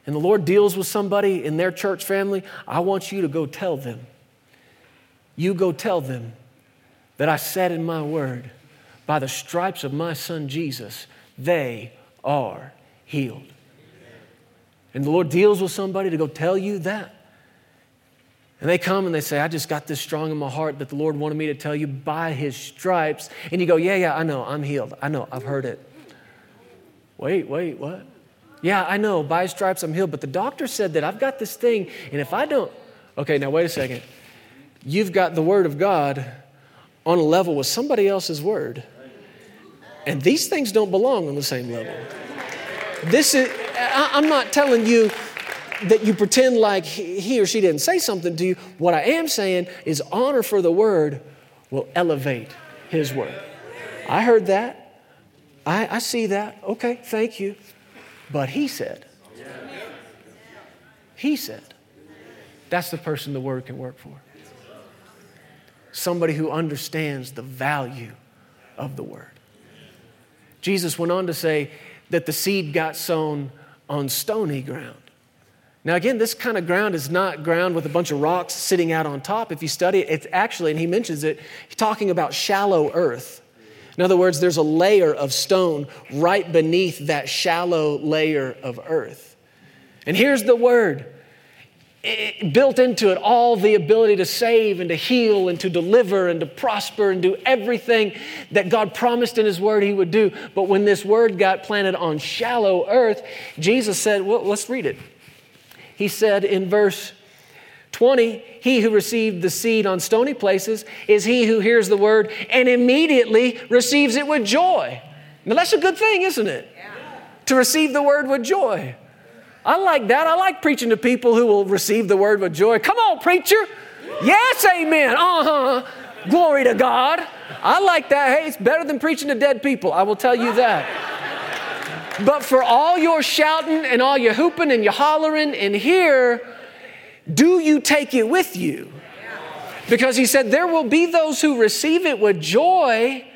and the Lord deals with somebody in their church family, I want you to go tell them. You go tell them that I said in my word, by the stripes of my son Jesus, they are healed. And the Lord deals with somebody to go tell you that. And they come and they say, I just got this strong in my heart that the Lord wanted me to tell you by his stripes. And you go, Yeah, yeah, I know, I'm healed. I know, I've heard it. Wait, wait, what? Yeah, I know, by his stripes I'm healed. But the doctor said that I've got this thing, and if I don't, okay, now wait a second. You've got the word of God on a level with somebody else's word. And these things don't belong on the same level. This is, I'm not telling you that you pretend like he or she didn't say something to you. What I am saying is honor for the word will elevate his word. I heard that. I, I see that. Okay, thank you. But he said, he said, that's the person the word can work for. Somebody who understands the value of the word. Jesus went on to say that the seed got sown on stony ground. Now, again, this kind of ground is not ground with a bunch of rocks sitting out on top. If you study it, it's actually, and he mentions it, he's talking about shallow earth. In other words, there's a layer of stone right beneath that shallow layer of earth. And here's the word it built into it all the ability to save and to heal and to deliver and to prosper and do everything that God promised in His Word He would do. But when this Word got planted on shallow earth, Jesus said, Well, let's read it. He said in verse 20, He who received the seed on stony places is he who hears the Word and immediately receives it with joy. Now, that's a good thing, isn't it? Yeah. To receive the Word with joy. I like that. I like preaching to people who will receive the word with joy. Come on, preacher. Yes, amen. Uh huh. Glory to God. I like that. Hey, it's better than preaching to dead people. I will tell you that. But for all your shouting and all your hooping and your hollering in here, do you take it with you? Because he said, There will be those who receive it with joy.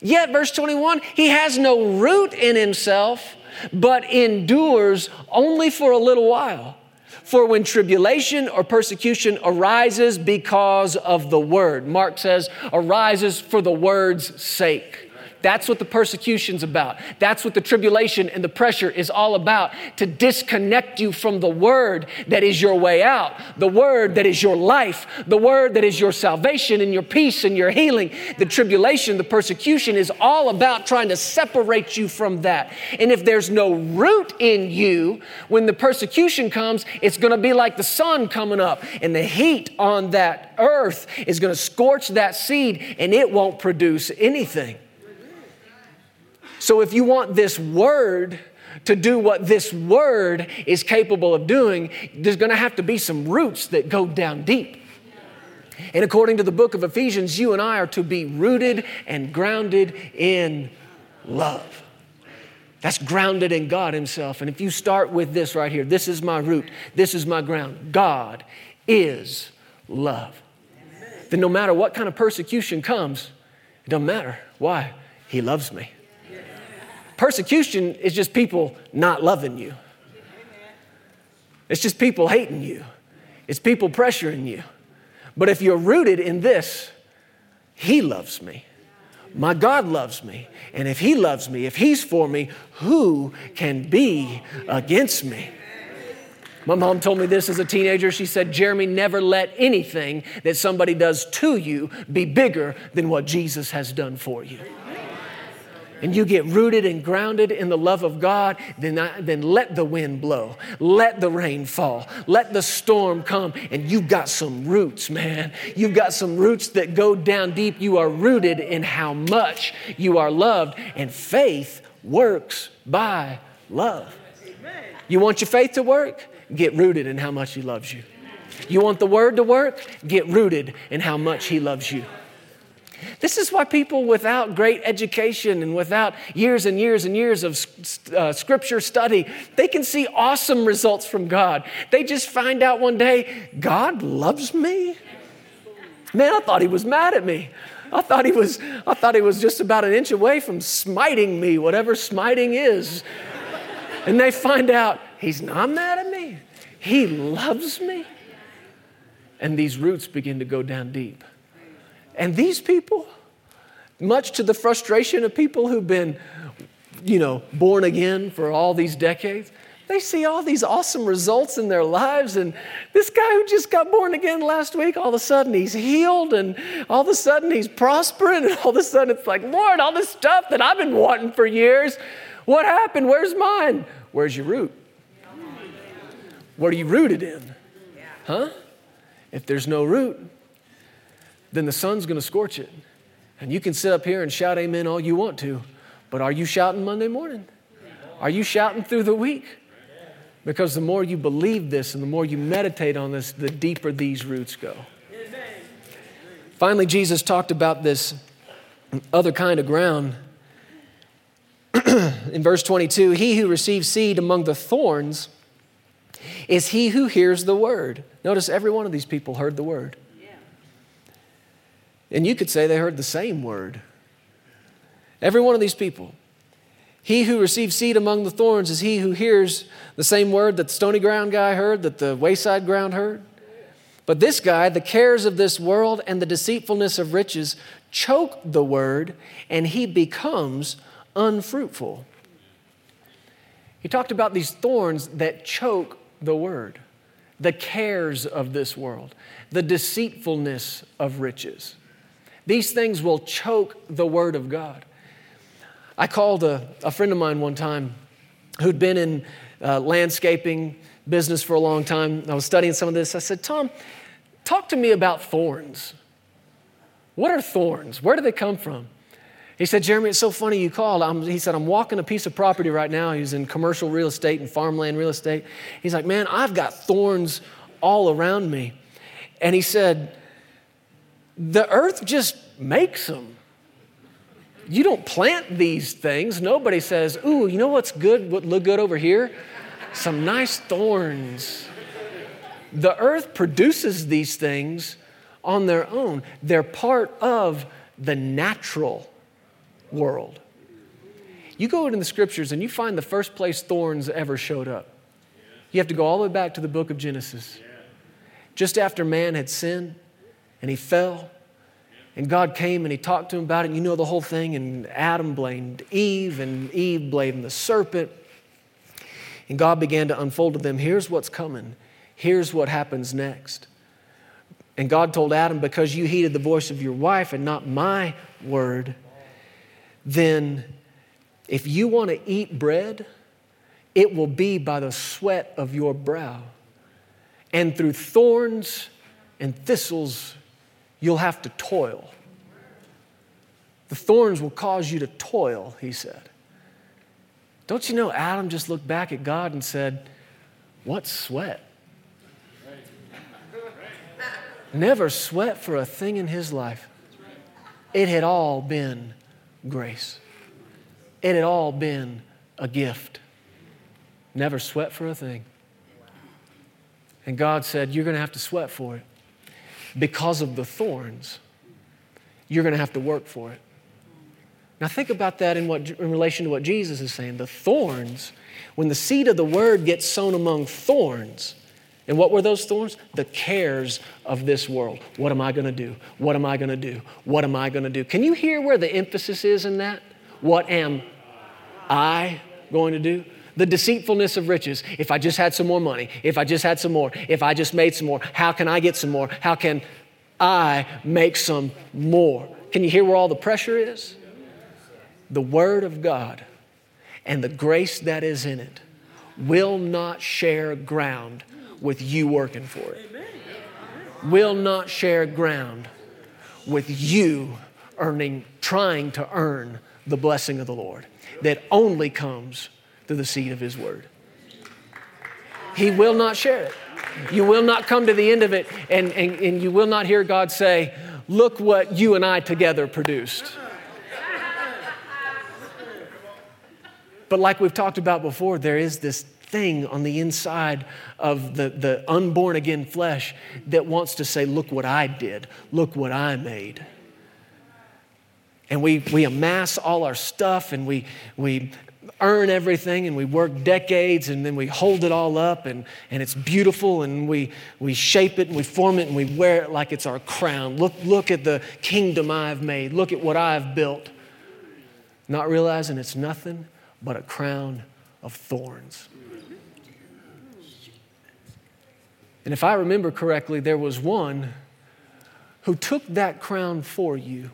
Yet, verse 21, he has no root in himself but endures only for a little while. For when tribulation or persecution arises because of the word, Mark says, arises for the word's sake. That's what the persecution's about. That's what the tribulation and the pressure is all about to disconnect you from the word that is your way out, the word that is your life, the word that is your salvation and your peace and your healing. The tribulation, the persecution is all about trying to separate you from that. And if there's no root in you, when the persecution comes, it's going to be like the sun coming up, and the heat on that earth is going to scorch that seed, and it won't produce anything. So if you want this word to do what this word is capable of doing, there's going to have to be some roots that go down deep. And according to the book of Ephesians, you and I are to be rooted and grounded in love. That's grounded in God Himself. And if you start with this right here, this is my root, this is my ground. God is love. Then no matter what kind of persecution comes, it doesn't matter. Why? He loves me. Persecution is just people not loving you. It's just people hating you. It's people pressuring you. But if you're rooted in this, He loves me. My God loves me. And if He loves me, if He's for me, who can be against me? My mom told me this as a teenager. She said, Jeremy, never let anything that somebody does to you be bigger than what Jesus has done for you and you get rooted and grounded in the love of God, then, I, then let the wind blow, let the rain fall, let the storm come, and you've got some roots, man. You've got some roots that go down deep. You are rooted in how much you are loved, and faith works by love. You want your faith to work? Get rooted in how much He loves you. You want the word to work? Get rooted in how much He loves you. This is why people without great education and without years and years and years of uh, scripture study, they can see awesome results from God. They just find out one day, God loves me. Man, I thought he was mad at me. I thought he was, I thought he was just about an inch away from smiting me, whatever smiting is. And they find out he's not mad at me. He loves me. And these roots begin to go down deep. And these people, much to the frustration of people who've been, you know, born again for all these decades, they see all these awesome results in their lives. And this guy who just got born again last week, all of a sudden he's healed, and all of a sudden he's prospering, and all of a sudden it's like, Lord, all this stuff that I've been wanting for years, what happened? Where's mine? Where's your root? What are you rooted in? Huh? If there's no root, then the sun's going to scorch it. And you can sit up here and shout amen all you want to, but are you shouting Monday morning? Are you shouting through the week? Because the more you believe this and the more you meditate on this, the deeper these roots go. Finally, Jesus talked about this other kind of ground. In verse 22, he who receives seed among the thorns is he who hears the word. Notice every one of these people heard the word. And you could say they heard the same word. Every one of these people. He who receives seed among the thorns is he who hears the same word that the stony ground guy heard, that the wayside ground heard. But this guy, the cares of this world and the deceitfulness of riches choke the word, and he becomes unfruitful. He talked about these thorns that choke the word, the cares of this world, the deceitfulness of riches. These things will choke the Word of God. I called a, a friend of mine one time who'd been in uh, landscaping business for a long time. I was studying some of this. I said, Tom, talk to me about thorns. What are thorns? Where do they come from? He said, Jeremy, it's so funny you called. I'm, he said, I'm walking a piece of property right now. He's in commercial real estate and farmland real estate. He's like, man, I've got thorns all around me. And he said, the earth just makes them. You don't plant these things. Nobody says, Ooh, you know what's good, what look good over here? Some nice thorns. The earth produces these things on their own, they're part of the natural world. You go into the scriptures and you find the first place thorns ever showed up. You have to go all the way back to the book of Genesis. Just after man had sinned, and he fell. And God came and he talked to him about it. And you know the whole thing. And Adam blamed Eve, and Eve blamed the serpent. And God began to unfold to them here's what's coming, here's what happens next. And God told Adam, because you heeded the voice of your wife and not my word, then if you want to eat bread, it will be by the sweat of your brow. And through thorns and thistles you'll have to toil. The thorns will cause you to toil, he said. Don't you know Adam just looked back at God and said, What sweat? Never sweat for a thing in his life. It had all been grace, it had all been a gift. Never sweat for a thing. And God said, You're going to have to sweat for it because of the thorns, you're going to have to work for it. Now, think about that in, what, in relation to what Jesus is saying. The thorns, when the seed of the word gets sown among thorns, and what were those thorns? The cares of this world. What am I going to do? What am I going to do? What am I going to do? Can you hear where the emphasis is in that? What am I going to do? The deceitfulness of riches. If I just had some more money, if I just had some more, if I just made some more, how can I get some more? How can I make some more? Can you hear where all the pressure is? The Word of God and the grace that is in it will not share ground with you working for it. Will not share ground with you earning, trying to earn the blessing of the Lord that only comes through the seed of His Word. He will not share it. You will not come to the end of it and, and, and you will not hear God say, look what you and I together produced. But like we've talked about before, there is this thing on the inside of the, the unborn again flesh that wants to say, Look what I did, look what I made. And we, we amass all our stuff and we, we earn everything and we work decades and then we hold it all up and, and it's beautiful and we, we shape it and we form it and we wear it like it's our crown. Look, look at the kingdom I've made. Look at what I've built. Not realizing it's nothing but a crown of thorns. And if I remember correctly, there was one who took that crown for you.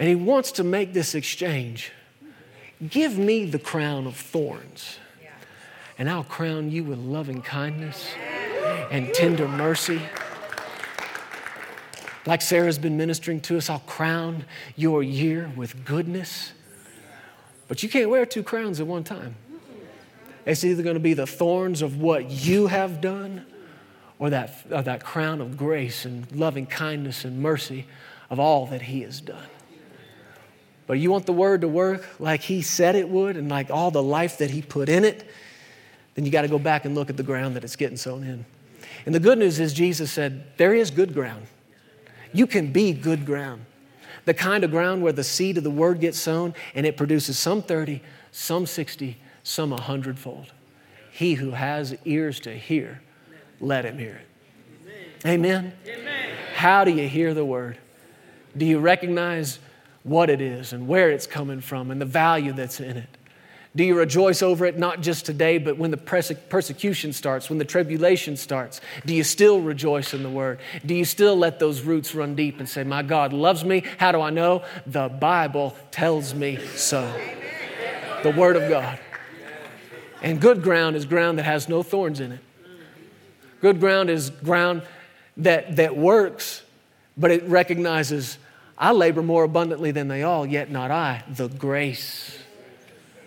And he wants to make this exchange. Give me the crown of thorns, and I'll crown you with loving kindness and tender mercy. Like Sarah's been ministering to us, I'll crown your year with goodness. But you can't wear two crowns at one time. It's either going to be the thorns of what you have done or that, or that crown of grace and loving kindness and mercy of all that He has done. But you want the word to work like He said it would and like all the life that He put in it, then you got to go back and look at the ground that it's getting sown in. And the good news is, Jesus said, there is good ground. You can be good ground. The kind of ground where the seed of the word gets sown and it produces some 30, some 60, some a hundredfold. He who has ears to hear, let him hear it. Amen. Amen. How do you hear the word? Do you recognize what it is and where it's coming from and the value that's in it? Do you rejoice over it not just today, but when the persecution starts, when the tribulation starts? Do you still rejoice in the word? Do you still let those roots run deep and say, My God loves me? How do I know? The Bible tells me so. The word of God. And good ground is ground that has no thorns in it. Good ground is ground that, that works, but it recognizes I labor more abundantly than they all, yet not I. The grace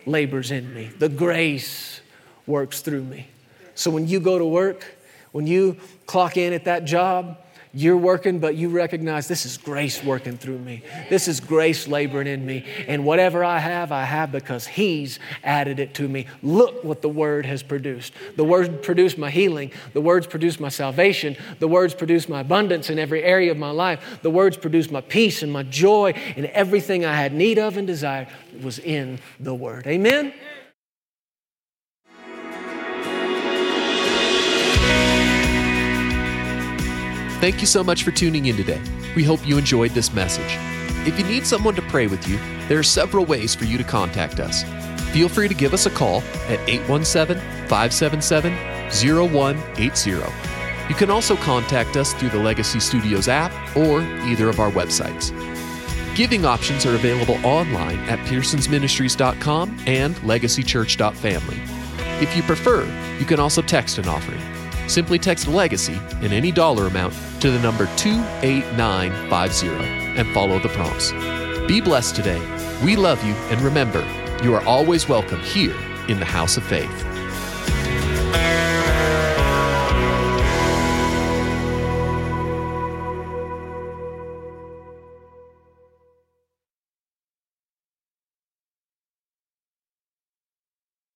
labors in me, the grace works through me. So when you go to work, when you clock in at that job, you're working, but you recognize this is grace working through me. This is grace laboring in me. And whatever I have, I have because He's added it to me. Look what the Word has produced. The Word produced my healing. The Words produced my salvation. The Words produced my abundance in every area of my life. The Words produced my peace and my joy and everything I had need of and desired was in the Word. Amen? Thank you so much for tuning in today. We hope you enjoyed this message. If you need someone to pray with you, there are several ways for you to contact us. Feel free to give us a call at 817 577 0180. You can also contact us through the Legacy Studios app or either of our websites. Giving options are available online at pearsonsministries.com and legacychurch.family. If you prefer, you can also text an offering. Simply text Legacy in any dollar amount to the number 28950 and follow the prompts. Be blessed today. We love you, and remember, you are always welcome here in the house of faith.